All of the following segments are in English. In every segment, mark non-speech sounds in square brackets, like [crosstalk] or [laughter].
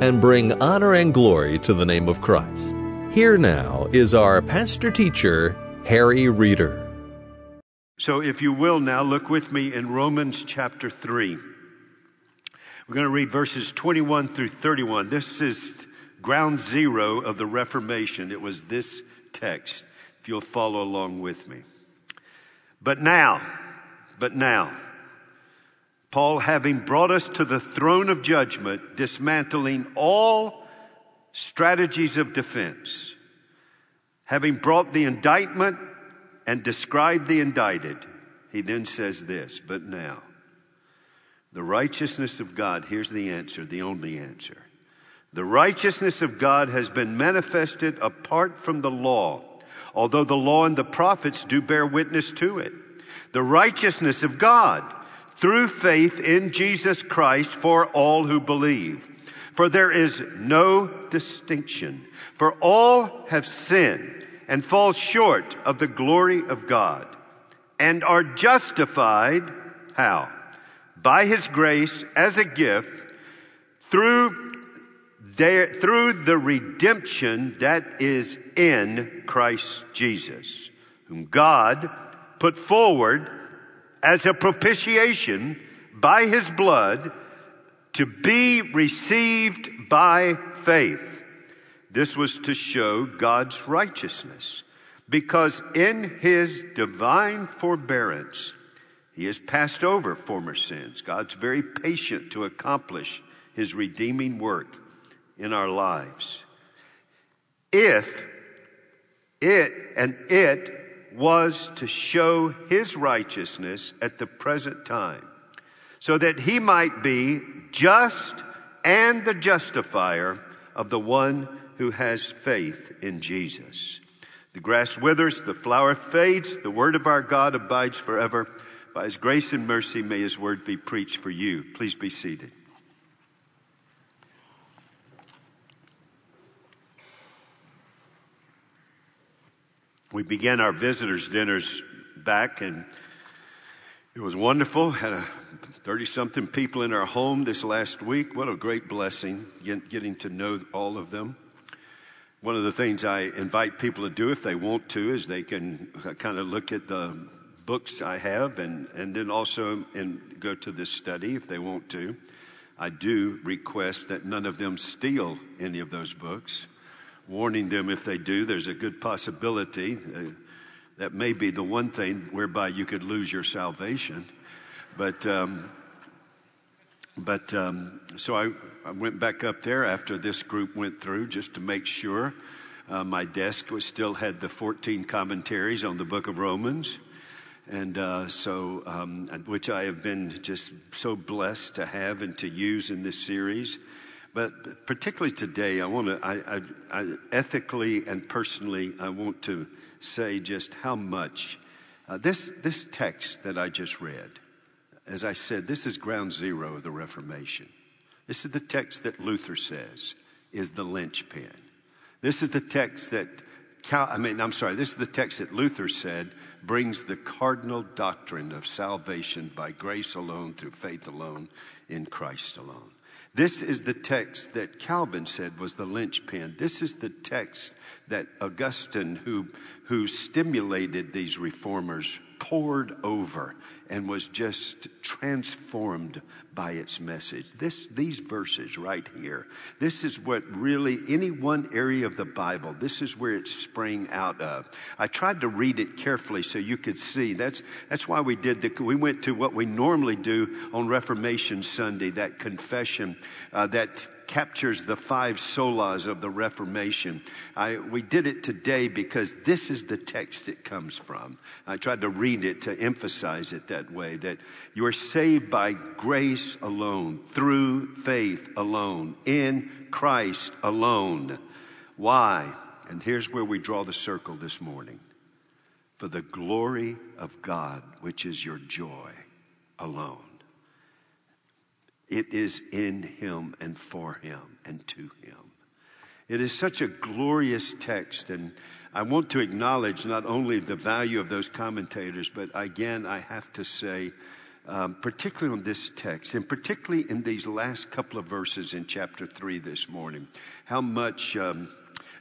and bring honor and glory to the name of Christ. Here now is our pastor teacher, Harry Reeder. So, if you will now look with me in Romans chapter 3. We're going to read verses 21 through 31. This is ground zero of the Reformation. It was this text, if you'll follow along with me. But now, but now, Paul, having brought us to the throne of judgment, dismantling all strategies of defense, having brought the indictment and described the indicted, he then says this, but now, the righteousness of God, here's the answer, the only answer. The righteousness of God has been manifested apart from the law, although the law and the prophets do bear witness to it. The righteousness of God through faith in Jesus Christ for all who believe. For there is no distinction, for all have sinned and fall short of the glory of God and are justified, how? By His grace as a gift through their, through the redemption that is in Christ Jesus, whom God put forward as a propitiation by his blood to be received by faith. This was to show God's righteousness because in his divine forbearance, he has passed over former sins. God's very patient to accomplish his redeeming work in our lives. If it, and it was to show his righteousness at the present time, so that he might be just and the justifier of the one who has faith in Jesus. The grass withers, the flower fades, the word of our God abides forever. By his grace and mercy, may his word be preached for you. Please be seated. We began our visitors' dinners back, and it was wonderful. Had 30 something people in our home this last week. What a great blessing getting to know all of them. One of the things I invite people to do if they want to is they can uh, kind of look at the books I have and, and then also and go to this study if they want to. I do request that none of them steal any of those books warning them if they do, there's a good possibility uh, that may be the one thing whereby you could lose your salvation. But, um, but um, so I, I, went back up there after this group went through just to make sure. Uh, my desk was still had the 14 commentaries on the book of Romans. And uh, so, um, which I have been just so blessed to have and to use in this series. But particularly today, I want to, I, I, I, ethically and personally, I want to say just how much uh, this, this text that I just read, as I said, this is ground zero of the Reformation. This is the text that Luther says is the linchpin. This is the text that, Cal, I mean, I'm sorry, this is the text that Luther said brings the cardinal doctrine of salvation by grace alone, through faith alone, in Christ alone. This is the text that Calvin said was the linchpin. This is the text that Augustine, who, who stimulated these reformers, pored over and was just transformed by its message. This, these verses right here, this is what really, any one area of the Bible, this is where it sprang out of. I tried to read it carefully so you could see. That's, that's why we did the, we went to what we normally do on Reformation Sunday, that confession, uh, that captures the five solas of the Reformation. I, we did it today because this is the text it comes from. I tried to read it to emphasize it that way that you are saved by grace alone, through faith alone, in Christ alone. Why? And here's where we draw the circle this morning for the glory of God, which is your joy alone. It is in Him and for Him and to Him. It is such a glorious text, and I want to acknowledge not only the value of those commentators, but again, I have to say, um, particularly on this text, and particularly in these last couple of verses in chapter 3 this morning, how much um,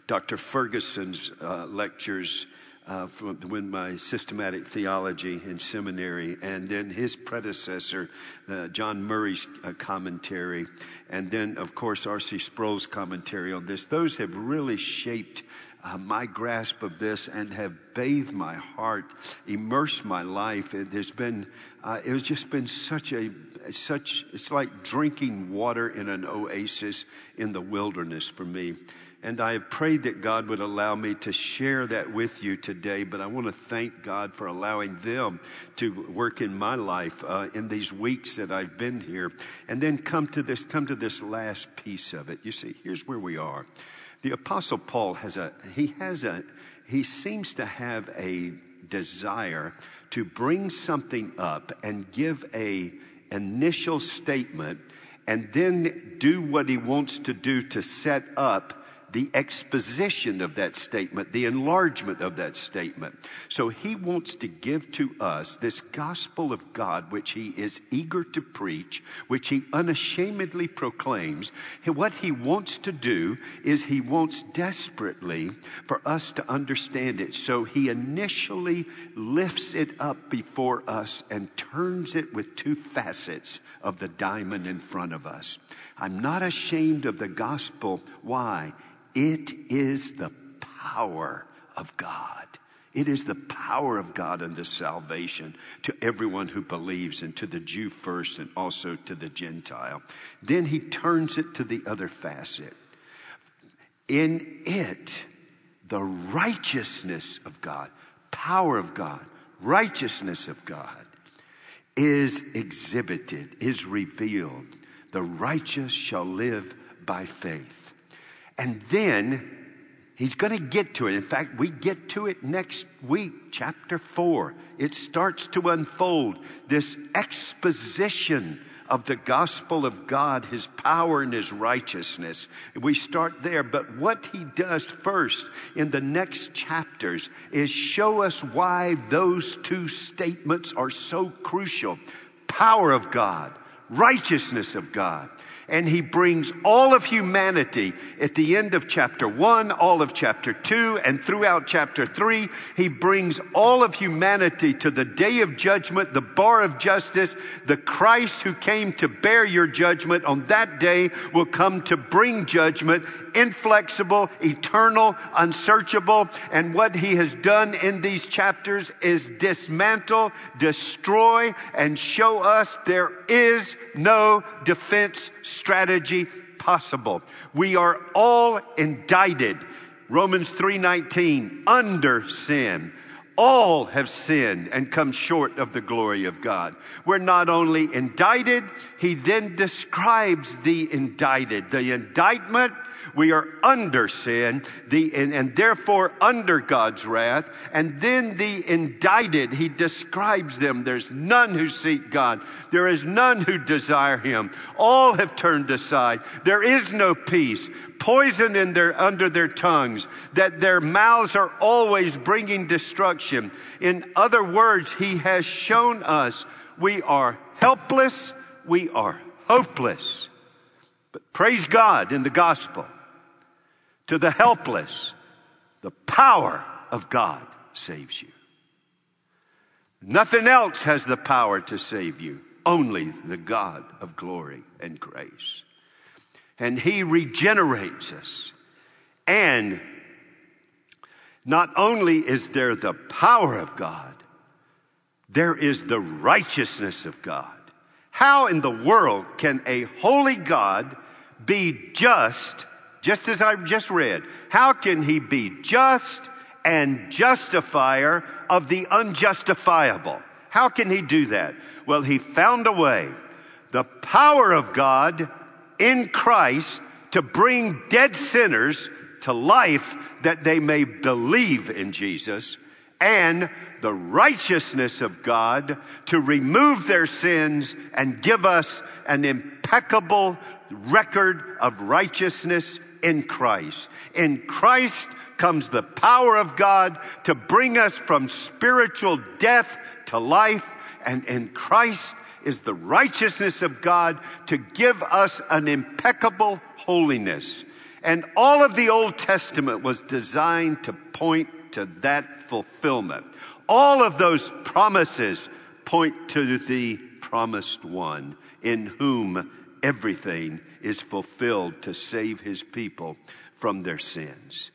Dr. Ferguson's uh, lectures uh, from when my systematic theology in seminary, and then his predecessor, uh, John Murray's uh, commentary, and then, of course, R.C. Sproul's commentary on this. Those have really shaped uh, my grasp of this and have bathed my heart, immersed my life. It has been, uh, it has just been such a, such, it's like drinking water in an oasis in the wilderness for me. And I have prayed that God would allow me to share that with you today. But I want to thank God for allowing them to work in my life uh, in these weeks that I've been here. And then come to this, come to this last piece of it. You see, here's where we are. The apostle Paul has a, he has a, he seems to have a desire to bring something up and give a initial statement and then do what he wants to do to set up the exposition of that statement, the enlargement of that statement. So he wants to give to us this gospel of God, which he is eager to preach, which he unashamedly proclaims. What he wants to do is he wants desperately for us to understand it. So he initially lifts it up before us and turns it with two facets of the diamond in front of us. I'm not ashamed of the gospel. Why? It is the power of God. It is the power of God unto salvation to everyone who believes and to the Jew first and also to the Gentile. Then he turns it to the other facet. In it, the righteousness of God, power of God, righteousness of God is exhibited, is revealed. The righteous shall live by faith. And then he's going to get to it. In fact, we get to it next week, chapter four. It starts to unfold this exposition of the gospel of God, his power and his righteousness. We start there, but what he does first in the next chapters is show us why those two statements are so crucial. Power of God, righteousness of God and he brings all of humanity at the end of chapter one, all of chapter two, and throughout chapter three. He brings all of humanity to the day of judgment, the bar of justice. The Christ who came to bear your judgment on that day will come to bring judgment, inflexible, eternal, unsearchable. And what he has done in these chapters is dismantle, destroy, and show us there is no defense strategy possible. We are all indicted. Romans 3:19 under sin. All have sinned and come short of the glory of God. We're not only indicted, he then describes the indicted. The indictment we are under sin, the, and, and therefore under God's wrath. And then the indicted, he describes them. There's none who seek God. There is none who desire him. All have turned aside. There is no peace. Poison in their, under their tongues, that their mouths are always bringing destruction. In other words, he has shown us we are helpless, we are hopeless. But praise God in the gospel to the helpless, the power of God saves you. Nothing else has the power to save you, only the God of glory and grace. And He regenerates us. And not only is there the power of God, there is the righteousness of God. How in the world can a holy God be just just as I've just read. How can he be just and justifier of the unjustifiable? How can he do that? Well, he found a way. The power of God in Christ to bring dead sinners to life that they may believe in Jesus and the righteousness of God to remove their sins and give us an impeccable record of righteousness in Christ. In Christ comes the power of God to bring us from spiritual death to life, and in Christ is the righteousness of God to give us an impeccable holiness. And all of the Old Testament was designed to point to that fulfillment. All of those promises point to the promised one in whom everything is fulfilled to save his people from their sins.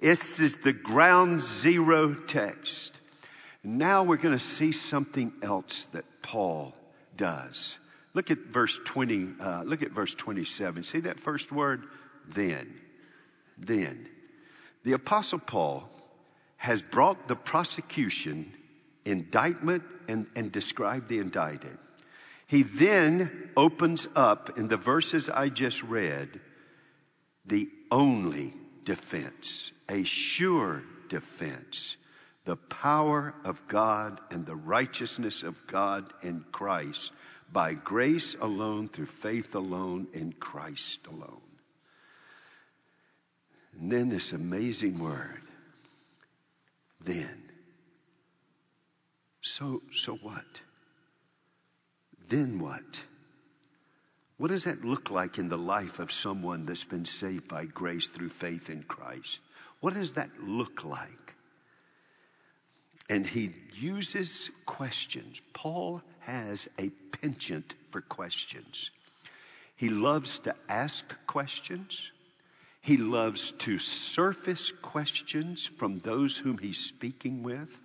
This is the ground zero text. Now we're going to see something else that Paul does. Look at verse 20, uh, look at verse 27. See that first word? Then. Then. The apostle Paul has brought the prosecution, indictment, and, and described the indicted. He then opens up in the verses I just read the only defense, a sure defense, the power of God and the righteousness of God in Christ by grace alone, through faith alone, in Christ alone. And then this amazing word, then. So, so what? Then what? What does that look like in the life of someone that's been saved by grace through faith in Christ? What does that look like? And he uses questions. Paul has a penchant for questions. He loves to ask questions. He loves to surface questions from those whom he's speaking with.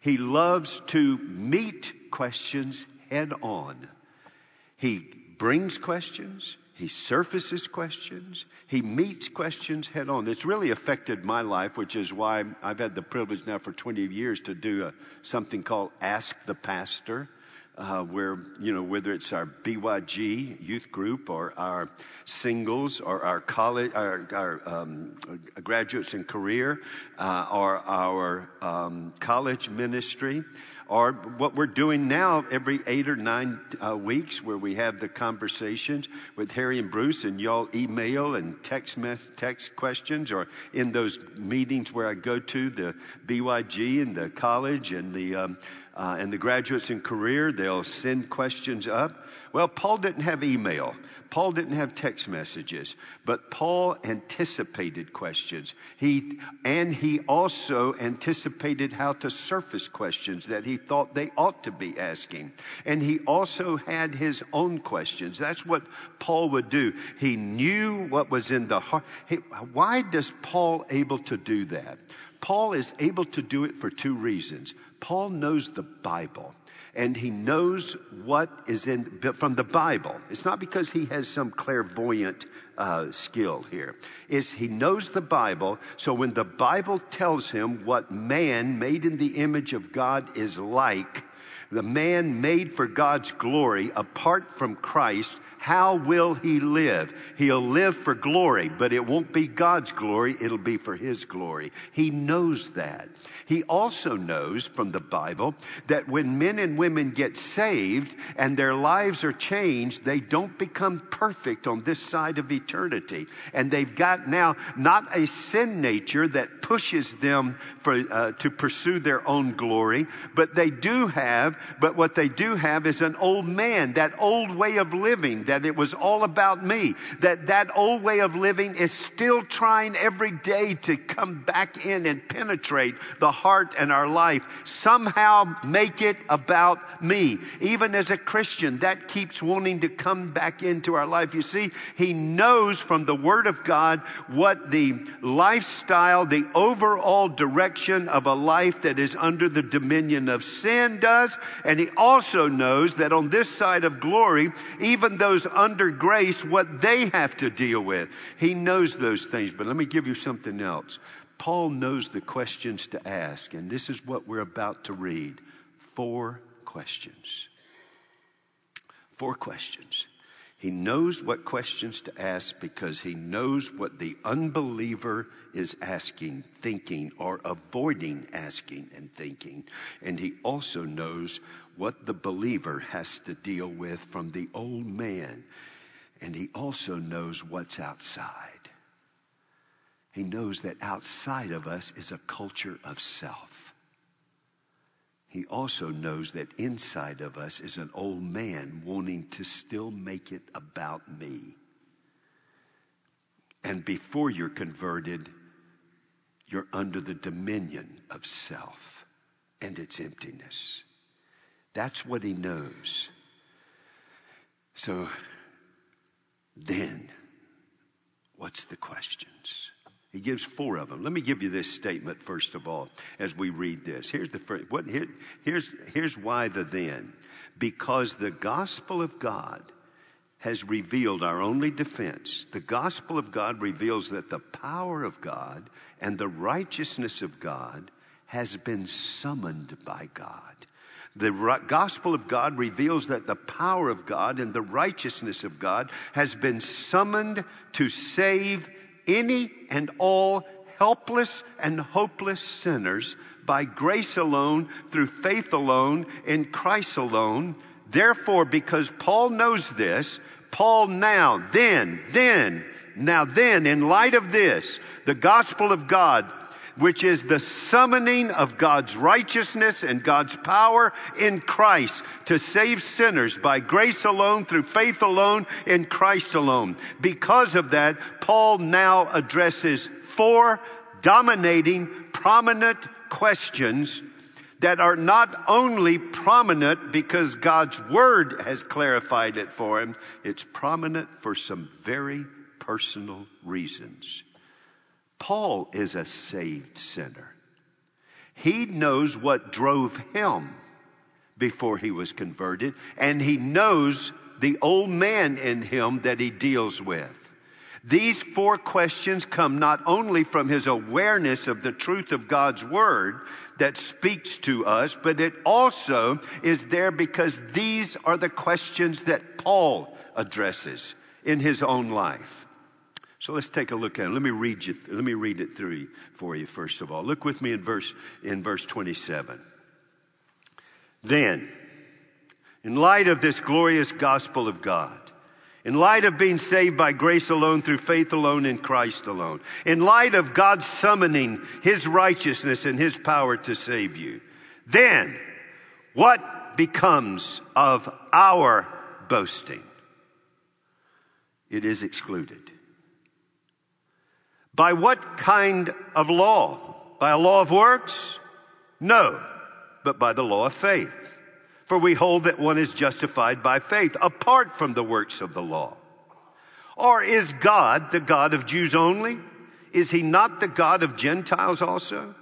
He loves to meet questions head on. He brings questions. He surfaces questions. He meets questions head on. It's really affected my life, which is why I've had the privilege now for 20 years to do a, something called Ask the Pastor uh, where, you know, whether it's our BYG youth group or our singles or our college, our, our um, graduates in career, uh, or our um, college ministry, or what we're doing now every eight or nine uh, weeks where we have the conversations with Harry and Bruce and y'all email and text mess, text questions or in those meetings where I go to the BYG and the college and the um, uh, and the graduates in career, they'll send questions up. Well, Paul didn't have email. Paul didn't have text messages, but Paul anticipated questions. He, and he also anticipated how to surface questions that he thought they ought to be asking. And he also had his own questions. That's what Paul would do. He knew what was in the heart. He, why does Paul able to do that? Paul is able to do it for two reasons. Paul knows the Bible and he knows what is in from the Bible. It's not because he has some clairvoyant uh, skill here. It's he knows the Bible. So when the Bible tells him what man made in the image of God is like, the man made for God's glory apart from Christ how will he live? He'll live for glory, but it won't be God's glory, it'll be for his glory. He knows that. He also knows from the Bible that when men and women get saved and their lives are changed, they don't become perfect on this side of eternity. And they've got now not a sin nature that pushes them for, uh, to pursue their own glory, but they do have, but what they do have is an old man, that old way of living that it was all about me, that that old way of living is still trying every day to come back in and penetrate the heart and our life, somehow make it about me. Even as a Christian, that keeps wanting to come back into our life. You see, he knows from the Word of God what the lifestyle, the overall direction of a life that is under the dominion of sin does. And he also knows that on this side of glory, even those under grace what they have to deal with. He knows those things. But let me give you something else. Paul knows the questions to ask, and this is what we're about to read. Four questions. Four questions. He knows what questions to ask because he knows what the unbeliever is asking, thinking, or avoiding asking and thinking. And he also knows what the believer has to deal with from the old man. And he also knows what's outside. He knows that outside of us is a culture of self. He also knows that inside of us is an old man wanting to still make it about me. And before you're converted, you're under the dominion of self and its emptiness. That's what he knows. So then, what's the questions? He gives four of them. Let me give you this statement first of all as we read this. Here's the first, what, here, here's, here's why the then. Because the gospel of God has revealed our only defense. The gospel of God reveals that the power of God and the righteousness of God has been summoned by God. The gospel of God reveals that the power of God and the righteousness of God has been summoned to save any and all helpless and hopeless sinners by grace alone, through faith alone, in Christ alone. Therefore, because Paul knows this, Paul now, then, then, now then, in light of this, the gospel of God which is the summoning of God's righteousness and God's power in Christ to save sinners by grace alone, through faith alone, in Christ alone. Because of that, Paul now addresses four dominating, prominent questions that are not only prominent because God's word has clarified it for him, it's prominent for some very personal reasons. Paul is a saved sinner. He knows what drove him before he was converted, and he knows the old man in him that he deals with. These four questions come not only from his awareness of the truth of God's word that speaks to us, but it also is there because these are the questions that Paul addresses in his own life. So let's take a look at it. Let me read you, let me read it through for you first of all. Look with me in verse, in verse 27. Then, in light of this glorious gospel of God, in light of being saved by grace alone through faith alone in Christ alone, in light of God summoning His righteousness and His power to save you, then what becomes of our boasting? It is excluded. By what kind of law? By a law of works? No, but by the law of faith. For we hold that one is justified by faith apart from the works of the law. Or is God the God of Jews only? Is he not the God of Gentiles also?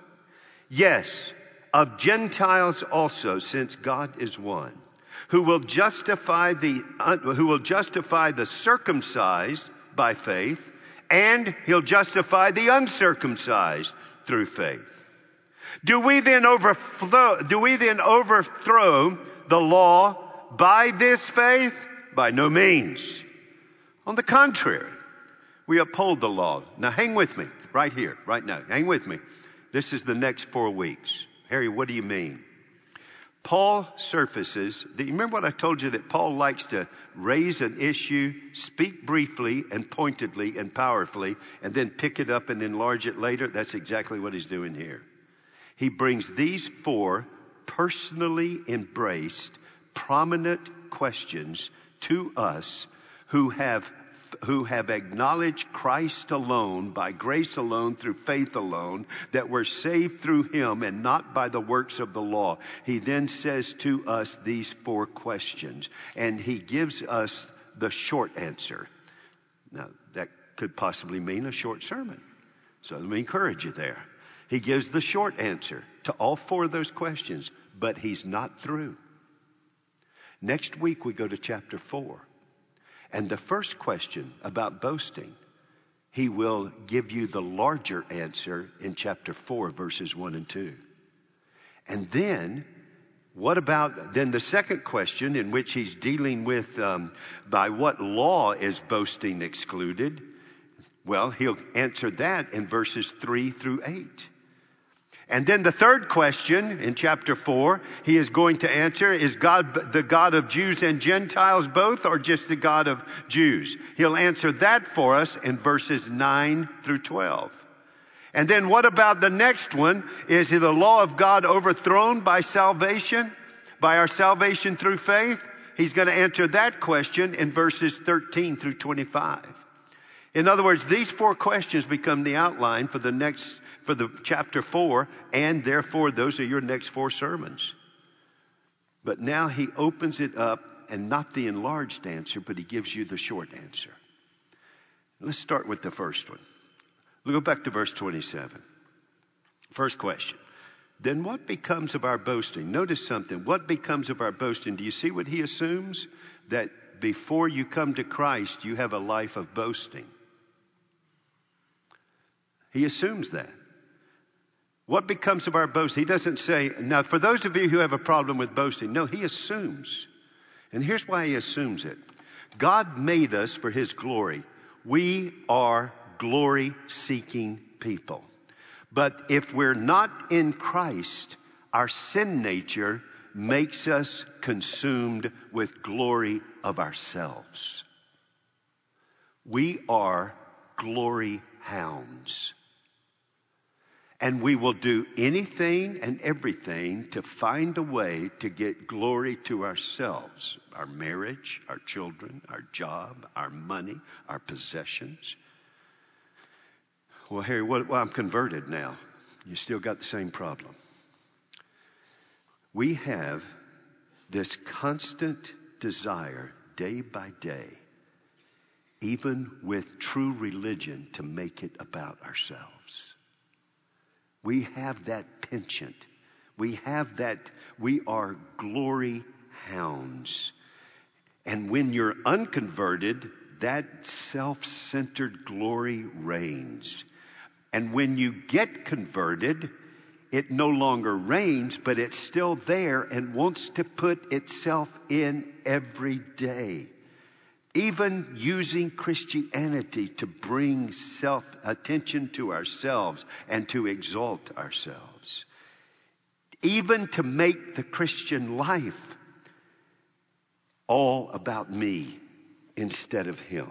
Yes, of Gentiles also, since God is one, who will justify the, uh, who will justify the circumcised by faith and he'll justify the uncircumcised through faith. Do we then overthrow, do we then overthrow the law by this faith? By no means. On the contrary, we uphold the law. Now hang with me right here, right now. Hang with me. This is the next four weeks. Harry, what do you mean? Paul surfaces, you remember what I told you that Paul likes to raise an issue, speak briefly and pointedly and powerfully, and then pick it up and enlarge it later? That's exactly what he's doing here. He brings these four personally embraced, prominent questions to us who have who have acknowledged Christ alone, by grace alone, through faith alone, that we're saved through him and not by the works of the law. He then says to us these four questions, and he gives us the short answer. Now, that could possibly mean a short sermon. So let me encourage you there. He gives the short answer to all four of those questions, but he's not through. Next week, we go to chapter four. And the first question about boasting, he will give you the larger answer in chapter 4, verses 1 and 2. And then What about then the second question, in which he's dealing with um, by what law is boasting excluded? Well, he'll answer that in verses 3 through 8. And then the third question in chapter 4, he is going to answer is God the God of Jews and Gentiles both, or just the God of Jews? He'll answer that for us in verses 9 through 12. And then what about the next one? Is the law of God overthrown by salvation, by our salvation through faith? He's going to answer that question in verses 13 through 25. In other words, these four questions become the outline for the next for the chapter four, and therefore those are your next four sermons. But now he opens it up and not the enlarged answer, but he gives you the short answer. Let's start with the first one. We'll go back to verse 27. First question. Then what becomes of our boasting? Notice something. What becomes of our boasting? Do you see what he assumes? That before you come to Christ, you have a life of boasting. He assumes that. What becomes of our boast? He doesn't say, now, for those of you who have a problem with boasting, no, he assumes. And here's why he assumes it God made us for his glory. We are glory seeking people. But if we're not in Christ, our sin nature makes us consumed with glory of ourselves. We are glory hounds. And we will do anything and everything to find a way to get glory to ourselves our marriage, our children, our job, our money, our possessions. Well, Harry, what, well, I'm converted now. You still got the same problem. We have this constant desire day by day, even with true religion, to make it about ourselves. We have that penchant. We have that, we are glory hounds. And when you're unconverted, that self centered glory reigns. And when you get converted, it no longer reigns, but it's still there and wants to put itself in every day even using Christianity to bring self attention to ourselves and to exalt ourselves, even to make the Christian life all about me instead of Him.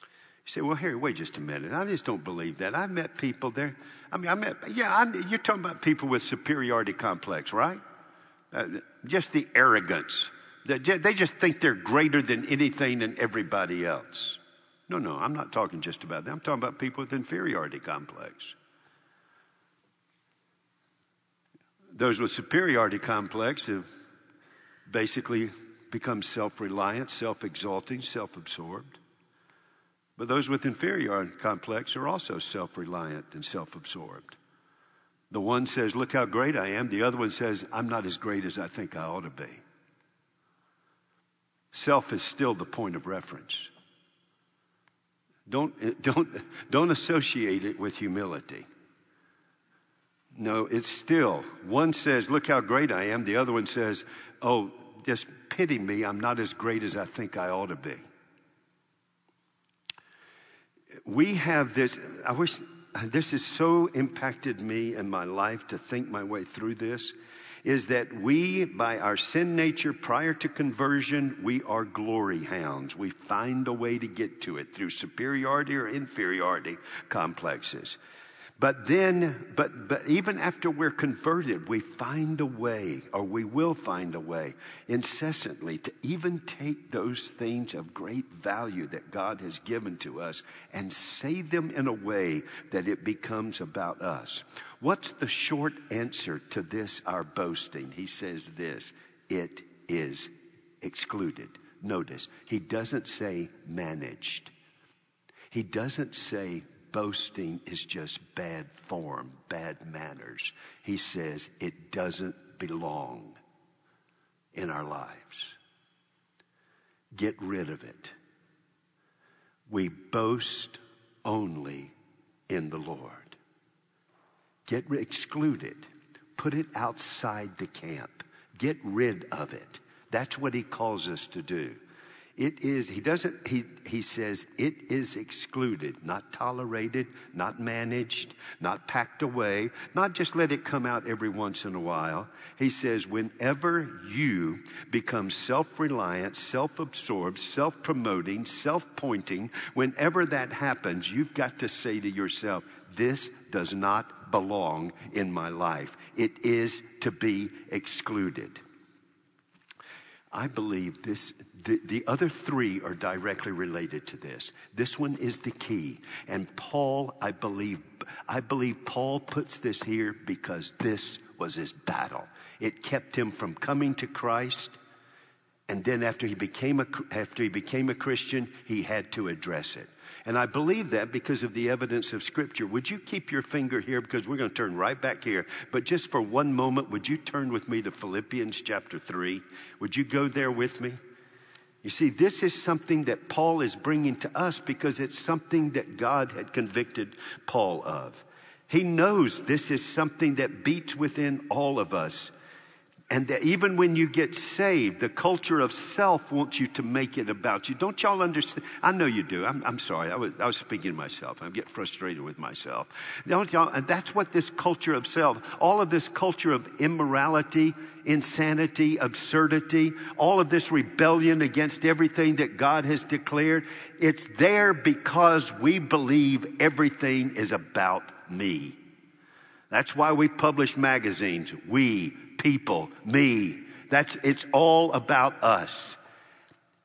You say, well, Harry, wait just a minute. I just don't believe that. I've met people there. I mean, I met, yeah, I, you're talking about people with superiority complex, right? Uh, just the arrogance they just think they're greater than anything and everybody else. No, no, I'm not talking just about them. I'm talking about people with inferiority complex. Those with superiority complex have basically become self reliant, self exalting, self absorbed. But those with inferiority complex are also self reliant and self absorbed. The one says, Look how great I am. The other one says, I'm not as great as I think I ought to be. Self is still the point of reference. Don't, [laughs] don't, don't associate it with humility. No, it's still. One says, Look how great I am. The other one says, Oh, just pity me. I'm not as great as I think I ought to be. We have this, I wish this has so impacted me in my life to think my way through this is that we, by our sin nature prior to conversion, we are glory hounds. We find a way to get to it through superiority or inferiority complexes. But then, but, but even after we're converted, we find a way, or we will find a way incessantly to even take those things of great value that God has given to us and say them in a way that it becomes about us. What's the short answer to this, our boasting? He says this it is excluded. Notice, he doesn't say managed. He doesn't say boasting is just bad form, bad manners. He says it doesn't belong in our lives. Get rid of it. We boast only in the Lord. Get excluded. Put it outside the camp. Get rid of it. That's what he calls us to do. It is, he doesn't, he, he says it is excluded, not tolerated, not managed, not packed away, not just let it come out every once in a while. He says, whenever you become self reliant, self absorbed, self promoting, self pointing, whenever that happens, you've got to say to yourself, this does not belong in my life. It is to be excluded. I believe this, the, the other three are directly related to this. This one is the key. And Paul, I believe, I believe Paul puts this here because this was his battle. It kept him from coming to Christ. And then after he became a, after he became a Christian, he had to address it. And I believe that because of the evidence of Scripture. Would you keep your finger here because we're going to turn right back here. But just for one moment, would you turn with me to Philippians chapter 3? Would you go there with me? You see, this is something that Paul is bringing to us because it's something that God had convicted Paul of. He knows this is something that beats within all of us. And that even when you get saved, the culture of self wants you to make it about you. Don't y'all understand? I know you do. I'm, I'm sorry. I was, I was speaking to myself. I get frustrated with myself. Don't y'all? And that's what this culture of self, all of this culture of immorality, insanity, absurdity, all of this rebellion against everything that God has declared, it's there because we believe everything is about me. That's why we publish magazines. We people, me. That's, it's all about us.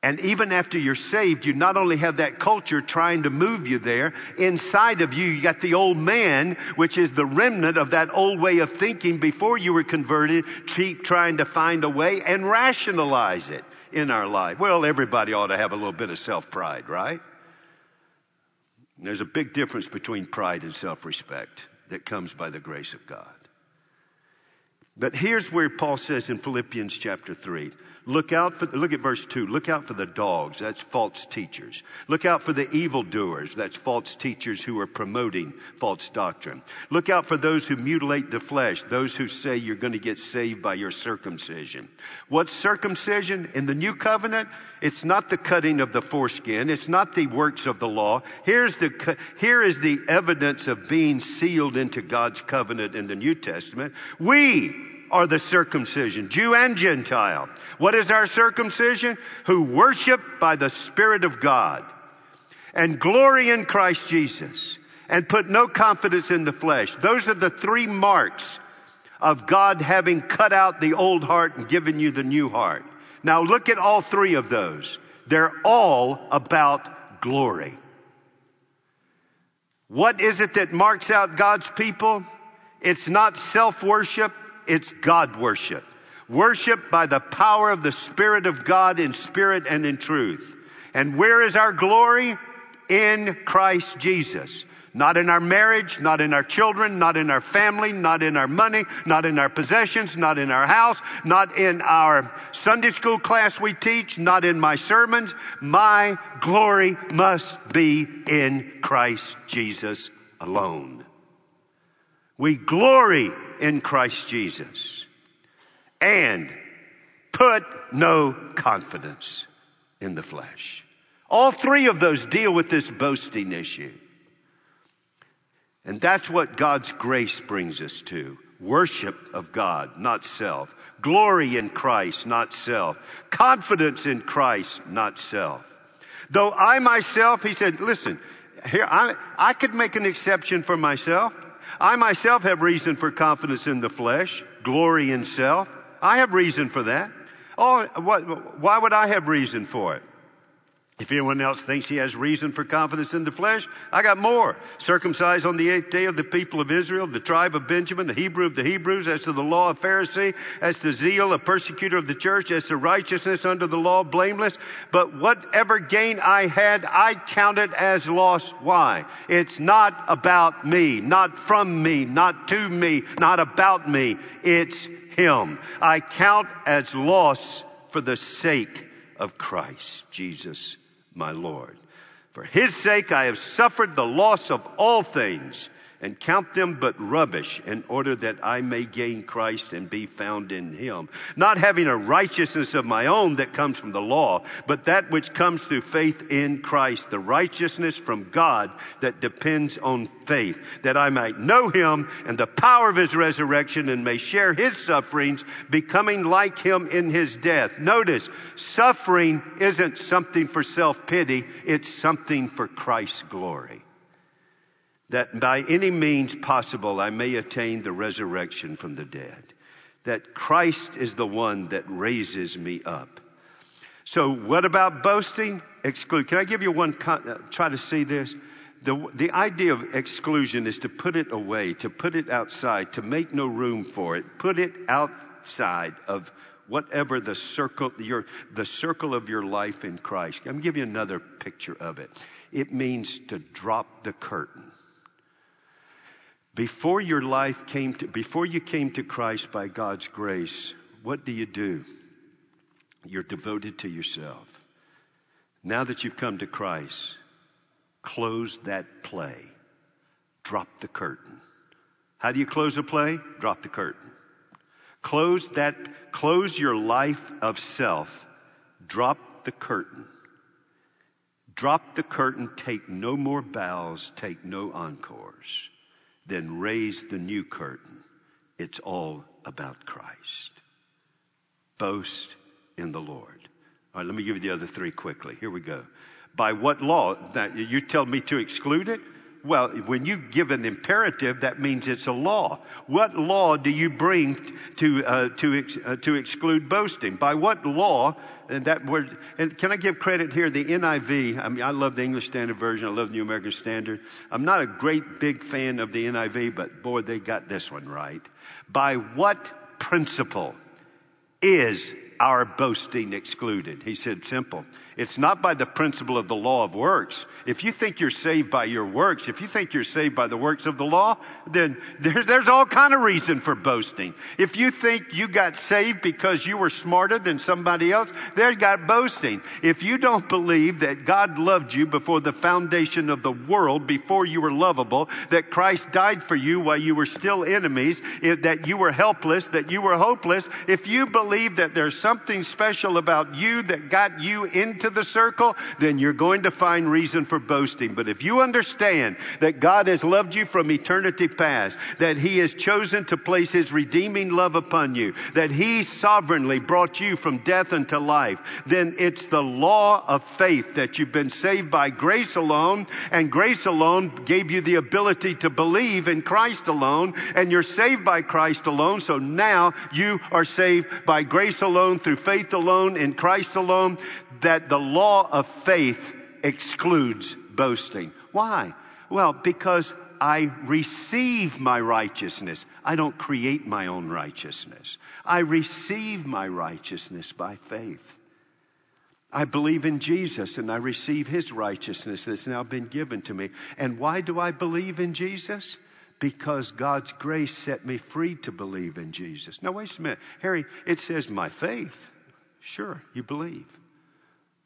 And even after you're saved, you not only have that culture trying to move you there, inside of you, you got the old man, which is the remnant of that old way of thinking before you were converted, keep trying to find a way and rationalize it in our life. Well, everybody ought to have a little bit of self pride, right? There's a big difference between pride and self respect that comes by the grace of God. But here's where Paul says in Philippians chapter 3 look out for, look at verse 2. Look out for the dogs, that's false teachers. Look out for the evildoers, that's false teachers who are promoting false doctrine. Look out for those who mutilate the flesh, those who say you're going to get saved by your circumcision. What's circumcision in the new covenant? It's not the cutting of the foreskin, it's not the works of the law. Here's the, here is the evidence of being sealed into God's covenant in the New Testament. We are the circumcision, Jew and Gentile. What is our circumcision? Who worship by the Spirit of God and glory in Christ Jesus and put no confidence in the flesh. Those are the three marks of God having cut out the old heart and given you the new heart. Now look at all three of those. They're all about glory. What is it that marks out God's people? It's not self worship it's God worship. Worship by the power of the Spirit of God in spirit and in truth. And where is our glory? In Christ Jesus. Not in our marriage, not in our children, not in our family, not in our money, not in our possessions, not in our house, not in our Sunday school class we teach, not in my sermons. My glory must be in Christ Jesus alone. We glory in Christ Jesus and put no confidence in the flesh. All three of those deal with this boasting issue. And that's what God's grace brings us to. Worship of God, not self. Glory in Christ, not self. Confidence in Christ, not self. Though I myself, he said, listen, here, I, I could make an exception for myself. I myself have reason for confidence in the flesh, glory in self. I have reason for that. Oh, what, why would I have reason for it? If anyone else thinks he has reason for confidence in the flesh, I got more. Circumcised on the eighth day of the people of Israel, the tribe of Benjamin, the Hebrew of the Hebrews, as to the law of Pharisee, as to zeal, a persecutor of the church, as to righteousness under the law, blameless. But whatever gain I had, I counted as loss. Why? It's not about me, not from me, not to me, not about me. It's Him. I count as loss for the sake of Christ Jesus my Lord. For his sake I have suffered the loss of all things and count them but rubbish in order that I may gain Christ and be found in him. Not having a righteousness of my own that comes from the law, but that which comes through faith in Christ, the righteousness from God that depends on faith, that I might know him and the power of his resurrection and may share his sufferings, becoming like him in his death. Notice, suffering isn't something for self pity, it's something for Christ's glory that by any means possible I may attain the resurrection from the dead. That Christ is the one that raises me up. So, what about boasting? Exclude. Can I give you one? Uh, try to see this. The, the idea of exclusion is to put it away, to put it outside, to make no room for it, put it outside of whatever the circle, your, the circle of your life in Christ. I'm going to give you another picture of it. It means to drop the curtain. Before your life came to, before you came to Christ by God's grace, what do you do? You're devoted to yourself. Now that you've come to Christ, close that play. Drop the curtain. How do you close a play? Drop the curtain. Close that, close your life of self. Drop the curtain. Drop the curtain. Take no more bows. Take no encores then raise the new curtain. It's all about Christ. Boast in the Lord. All right, let me give you the other three quickly. Here we go. By what law? Now, you tell me to exclude it? Well, when you give an imperative, that means it's a law. What law do you bring to uh, to ex, uh, to exclude boasting? By what law? And that word. And can I give credit here? The NIV. I mean, I love the English Standard Version. I love the New American Standard. I'm not a great big fan of the NIV, but boy, they got this one right. By what principle is our boasting excluded? He said, simple. It's not by the principle of the law of works. If you think you're saved by your works, if you think you're saved by the works of the law, then there's, there's all kind of reason for boasting. If you think you got saved because you were smarter than somebody else, there's got boasting. If you don't believe that God loved you before the foundation of the world, before you were lovable, that Christ died for you while you were still enemies, that you were helpless, that you were hopeless, if you believe that there's something special about you that got you into into the circle, then you're going to find reason for boasting. But if you understand that God has loved you from eternity past, that He has chosen to place His redeeming love upon you, that He sovereignly brought you from death unto life, then it's the law of faith that you've been saved by grace alone, and grace alone gave you the ability to believe in Christ alone, and you're saved by Christ alone. So now you are saved by grace alone, through faith alone, in Christ alone that the law of faith excludes boasting. Why? Well, because I receive my righteousness. I don't create my own righteousness. I receive my righteousness by faith. I believe in Jesus and I receive his righteousness that's now been given to me. And why do I believe in Jesus? Because God's grace set me free to believe in Jesus. Now, wait a minute. Harry, it says my faith. Sure, you believe.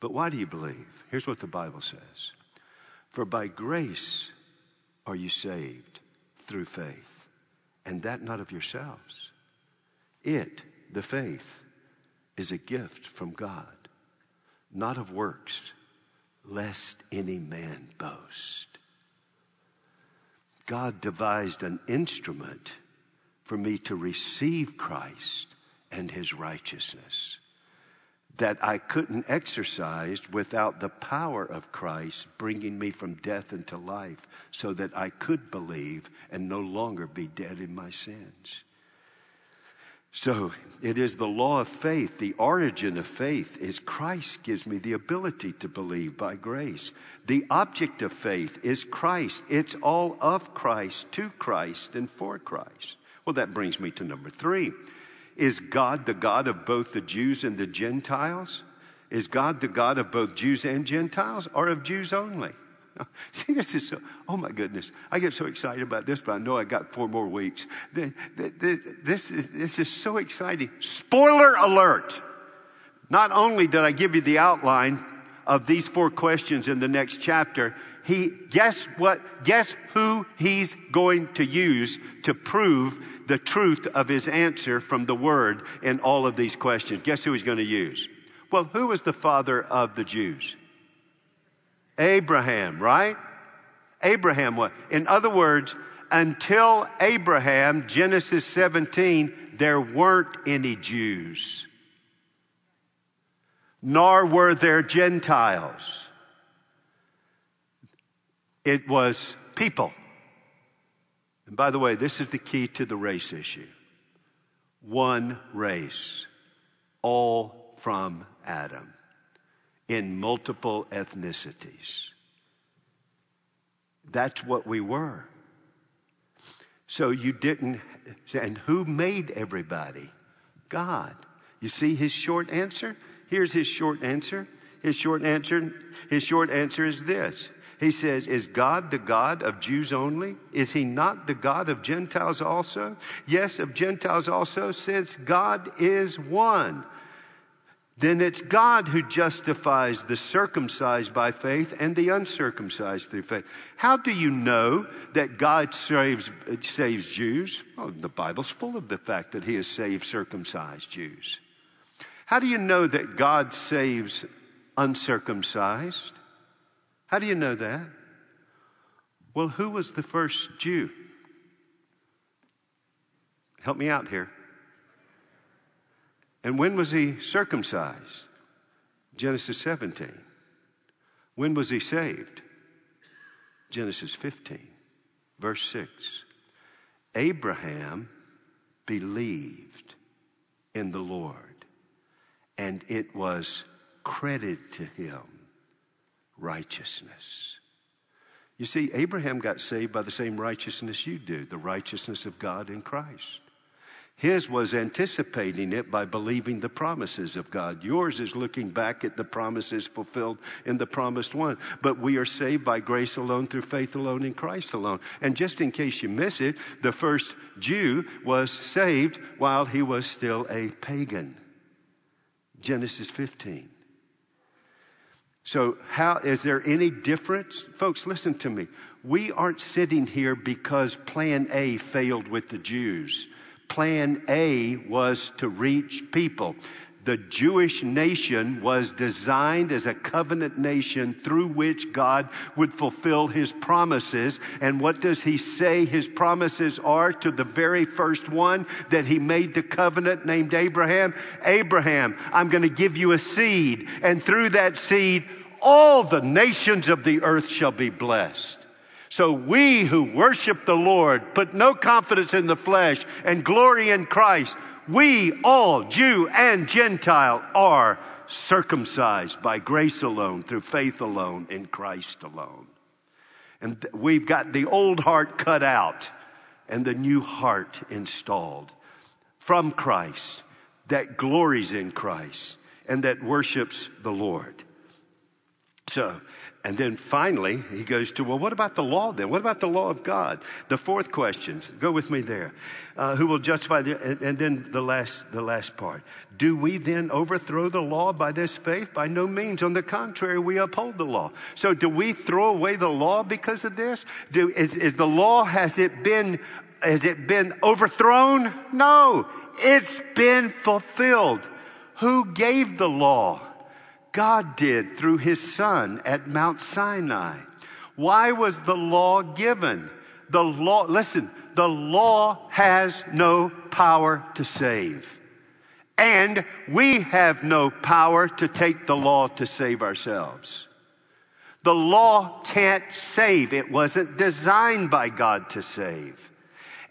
But why do you believe? Here's what the Bible says For by grace are you saved through faith, and that not of yourselves. It, the faith, is a gift from God, not of works, lest any man boast. God devised an instrument for me to receive Christ and his righteousness that I couldn't exercise without the power of Christ bringing me from death into life so that I could believe and no longer be dead in my sins. So it is the law of faith. The origin of faith is Christ gives me the ability to believe by grace. The object of faith is Christ. It's all of Christ, to Christ, and for Christ. Well, that brings me to number three. Is God the God of both the Jews and the Gentiles? Is God the God of both Jews and Gentiles or of Jews only? [laughs] See, this is so, oh my goodness. I get so excited about this, but I know I got four more weeks. This is, this is so exciting. Spoiler alert. Not only did I give you the outline, of these four questions in the next chapter, he, guess what? Guess who he's going to use to prove the truth of his answer from the word in all of these questions. Guess who he's going to use? Well, who was the father of the Jews? Abraham, right? Abraham what? In other words, until Abraham, Genesis 17, there weren't any Jews, nor were there Gentiles. It was people. And by the way, this is the key to the race issue one race, all from Adam, in multiple ethnicities. That's what we were. So you didn't, and who made everybody? God. You see his short answer? Here's his short answer. His short answer, his short answer is this. He says, Is God the God of Jews only? Is he not the God of Gentiles also? Yes, of Gentiles also, since God is one then it's God who justifies the circumcised by faith and the uncircumcised through faith. How do you know that God saves, saves Jews? Well, the Bible's full of the fact that He has saved circumcised Jews. How do you know that God saves uncircumcised? How do you know that? Well, who was the first Jew? Help me out here. And when was he circumcised? Genesis 17. When was he saved? Genesis 15, verse 6. Abraham believed in the Lord, and it was credited to him righteousness. You see, Abraham got saved by the same righteousness you do, the righteousness of God in Christ. His was anticipating it by believing the promises of God. Yours is looking back at the promises fulfilled in the promised one. But we are saved by grace alone, through faith alone, in Christ alone. And just in case you miss it, the first Jew was saved while he was still a pagan. Genesis 15. So, how is there any difference? Folks, listen to me. We aren't sitting here because plan A failed with the Jews. Plan A was to reach people. The Jewish nation was designed as a covenant nation through which God would fulfill his promises. And what does he say his promises are to the very first one that he made the covenant named Abraham? Abraham, I'm going to give you a seed, and through that seed, all the nations of the earth shall be blessed. So we who worship the Lord put no confidence in the flesh and glory in Christ. We all, Jew and Gentile, are circumcised by grace alone, through faith alone, in Christ alone. And we've got the old heart cut out and the new heart installed from Christ that glories in Christ and that worships the Lord. So, and then finally, he goes to, well, what about the law then? What about the law of God? The fourth question, go with me there. Uh, who will justify the, and, and then the last, the last part. Do we then overthrow the law by this faith? By no means. On the contrary, we uphold the law. So do we throw away the law because of this? Do, is, is the law, has it been, has it been overthrown? No. It's been fulfilled. Who gave the law? God did through his son at Mount Sinai. Why was the law given? The law, listen, the law has no power to save. And we have no power to take the law to save ourselves. The law can't save. It wasn't designed by God to save.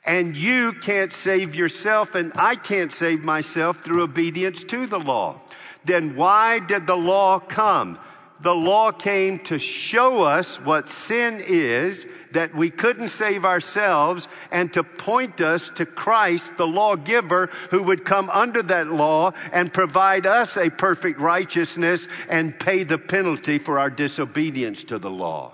And you can't save yourself, and I can't save myself through obedience to the law then why did the law come? The law came to show us what sin is, that we couldn't save ourselves, and to point us to Christ, the lawgiver, who would come under that law and provide us a perfect righteousness and pay the penalty for our disobedience to the law.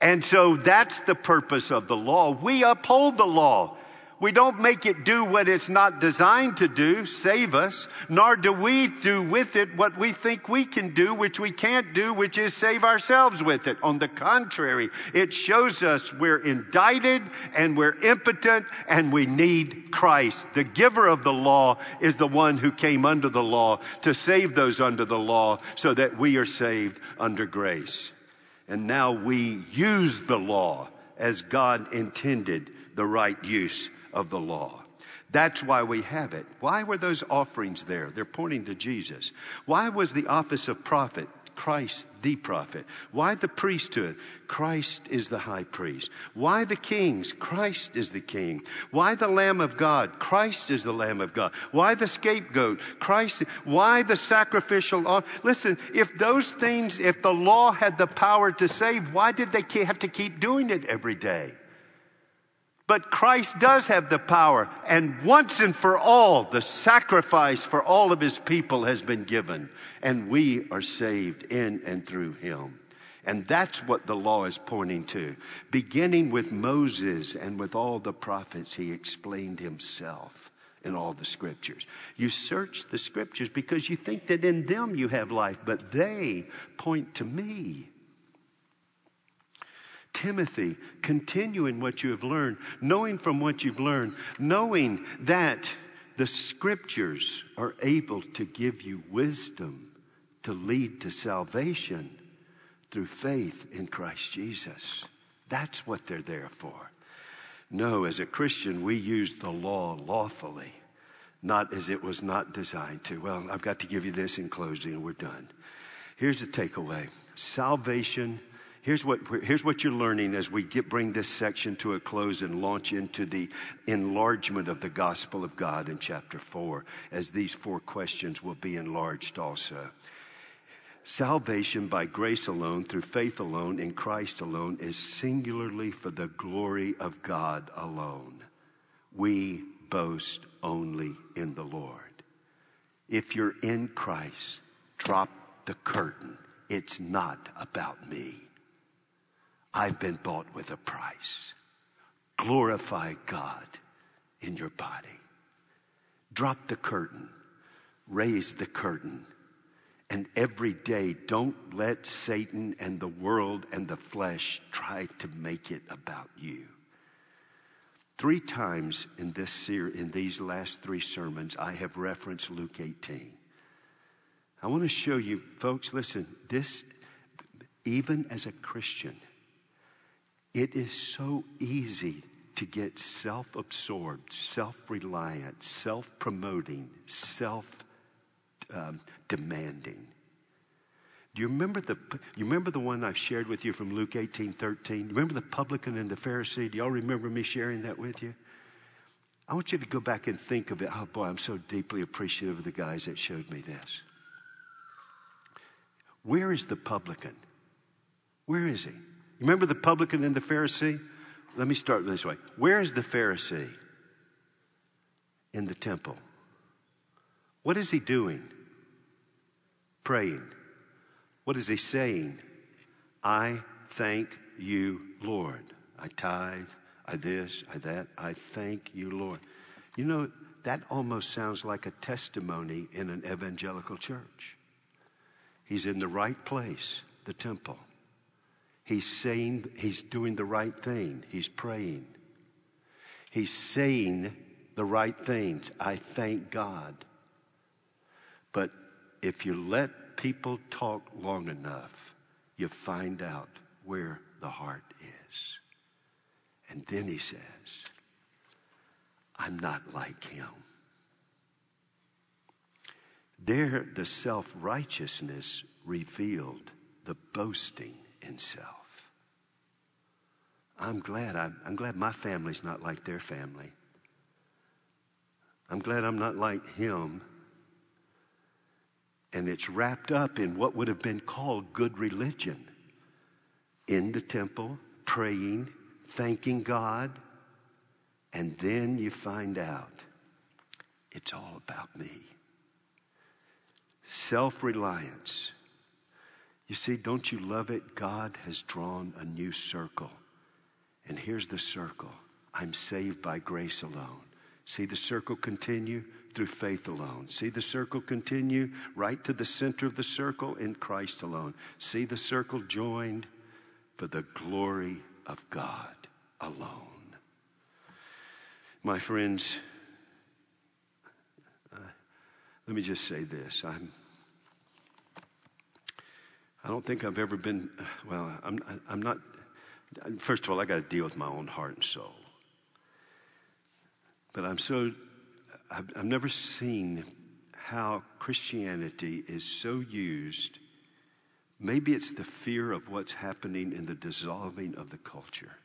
And so that's the purpose of the law. We uphold the law. We don't make it do what it's not designed to do, save us, nor do we do with it what we think we can do, which we can't do, which is save ourselves with it. On the contrary, it shows us we're indicted and we're impotent and we need Christ. The giver of the law is the one who came under the law to save those under the law so that we are saved under grace. And now we use the law as God intended the right use of the law. That's why we have it. Why were those offerings there? They're pointing to Jesus. Why was the office of prophet Christ the prophet? Why the priesthood? Christ is the high priest. Why the kings? Christ is the king. Why the Lamb of God? Christ is the Lamb of God. Why the scapegoat? Christ. Why the sacrificial? Listen, if those things, if the law had the power to save, why did they have to keep doing it every day? But Christ does have the power, and once and for all, the sacrifice for all of his people has been given, and we are saved in and through him. And that's what the law is pointing to. Beginning with Moses and with all the prophets, he explained himself in all the scriptures. You search the scriptures because you think that in them you have life, but they point to me. Timothy, continue in what you have learned, knowing from what you've learned, knowing that the scriptures are able to give you wisdom to lead to salvation through faith in Christ Jesus. That's what they're there for. No, as a Christian, we use the law lawfully, not as it was not designed to. Well, I've got to give you this in closing and we're done. Here's the takeaway salvation Here's what, here's what you're learning as we get, bring this section to a close and launch into the enlargement of the gospel of God in chapter 4, as these four questions will be enlarged also. Salvation by grace alone, through faith alone, in Christ alone, is singularly for the glory of God alone. We boast only in the Lord. If you're in Christ, drop the curtain. It's not about me. I've been bought with a price. Glorify God in your body. Drop the curtain, raise the curtain, and every day don't let Satan and the world and the flesh try to make it about you. Three times in this series, in these last three sermons, I have referenced Luke 18. I want to show you, folks, listen, this, even as a Christian, it is so easy to get self absorbed, self reliant, self promoting, self um, demanding. Do you remember the you remember the one I've shared with you from Luke 18, 13? Remember the publican and the Pharisee? Do y'all remember me sharing that with you? I want you to go back and think of it. Oh boy, I'm so deeply appreciative of the guys that showed me this. Where is the publican? Where is he? Remember the publican and the Pharisee? Let me start this way. Where is the Pharisee? In the temple. What is he doing? Praying. What is he saying? I thank you, Lord. I tithe, I this, I that. I thank you, Lord. You know, that almost sounds like a testimony in an evangelical church. He's in the right place, the temple. He's saying, he's doing the right thing. He's praying. He's saying the right things. I thank God. But if you let people talk long enough, you find out where the heart is. And then he says, I'm not like him. There, the self righteousness revealed the boasting in self. I'm glad. I'm, I'm glad my family's not like their family. I'm glad I'm not like him. And it's wrapped up in what would have been called good religion in the temple, praying, thanking God. And then you find out it's all about me. Self reliance you see, don't you love it? God has drawn a new circle. And here's the circle I'm saved by grace alone. See the circle continue through faith alone. See the circle continue right to the center of the circle in Christ alone. See the circle joined for the glory of God alone. My friends, uh, let me just say this. I'm, I don't think I've ever been, well, I'm, I'm not, first of all, I got to deal with my own heart and soul. But I'm so, I've, I've never seen how Christianity is so used. Maybe it's the fear of what's happening in the dissolving of the culture.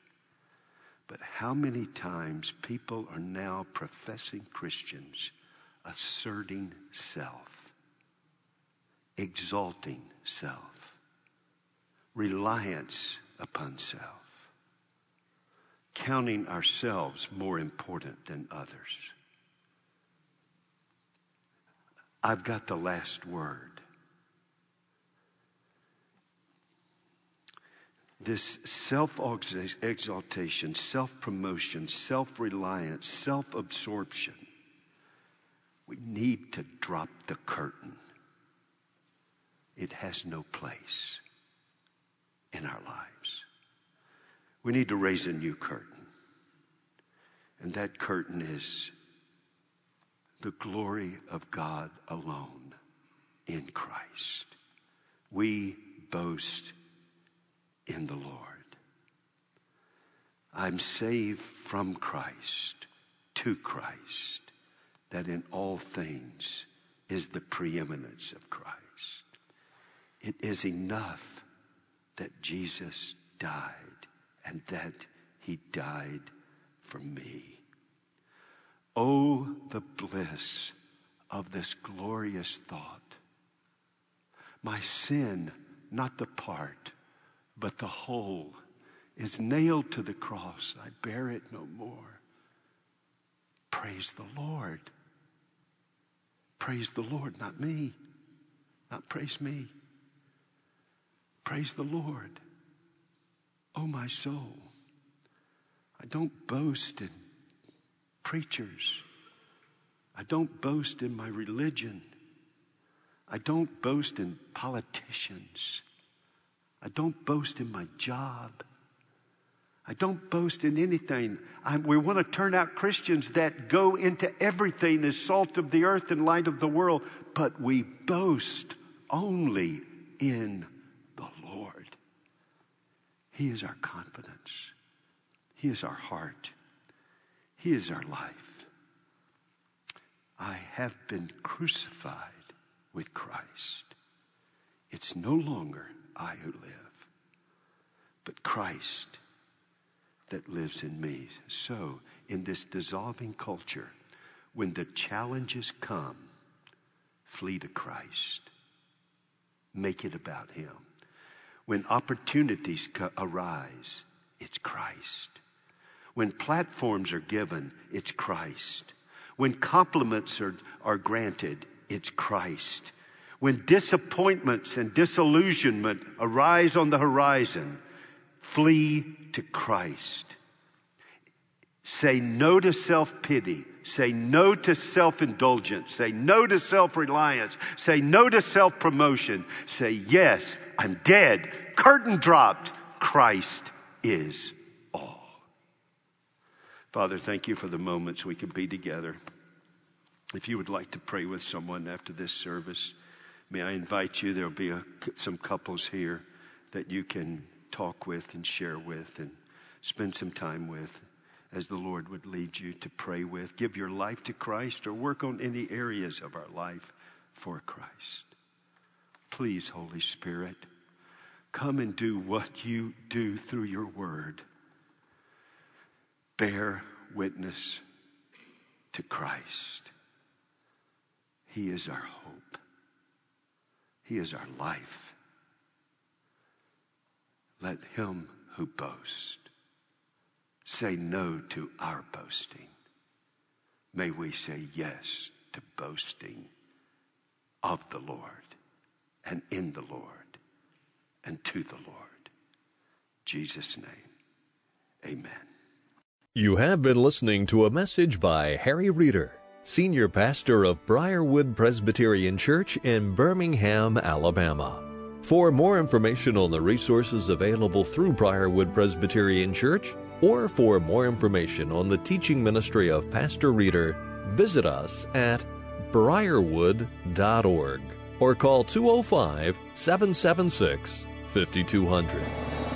But how many times people are now professing Christians asserting self, exalting self, reliance upon self counting ourselves more important than others. I've got the last word. This self exaltation, self promotion, self reliance, self absorption, we need to drop the curtain. It has no place in our lives. We need to raise a new curtain. And that curtain is the glory of God alone in Christ. We boast in the Lord. I'm saved from Christ to Christ, that in all things is the preeminence of Christ. It is enough that Jesus died and that he died for me. Oh, the bliss of this glorious thought. My sin, not the part, but the whole, is nailed to the cross. I bear it no more. Praise the Lord. Praise the Lord, not me. Not praise me. Praise the Lord. Oh, my soul, I don't boast in preachers. I don't boast in my religion. I don't boast in politicians. I don't boast in my job. I don't boast in anything. I, we want to turn out Christians that go into everything as salt of the earth and light of the world, but we boast only in he is our confidence. He is our heart. He is our life. I have been crucified with Christ. It's no longer I who live, but Christ that lives in me. So, in this dissolving culture, when the challenges come, flee to Christ. Make it about Him. When opportunities arise, it's Christ. When platforms are given, it's Christ. When compliments are, are granted, it's Christ. When disappointments and disillusionment arise on the horizon, flee to Christ. Say no to self pity. Say no to self indulgence. Say no to self reliance. Say no to self promotion. Say yes I'm dead. Curtain dropped. Christ is all. Father, thank you for the moments we can be together. If you would like to pray with someone after this service, may I invite you? There'll be a, some couples here that you can talk with and share with and spend some time with as the Lord would lead you to pray with. Give your life to Christ or work on any areas of our life for Christ. Please, Holy Spirit, come and do what you do through your word. Bear witness to Christ. He is our hope, He is our life. Let him who boasts say no to our boasting. May we say yes to boasting of the Lord and in the Lord and to the Lord. Jesus' name, amen. You have been listening to a message by Harry Reeder, Senior Pastor of Briarwood Presbyterian Church in Birmingham, Alabama. For more information on the resources available through Briarwood Presbyterian Church, or for more information on the teaching ministry of Pastor Reeder, visit us at briarwood.org or call 205 776 5200.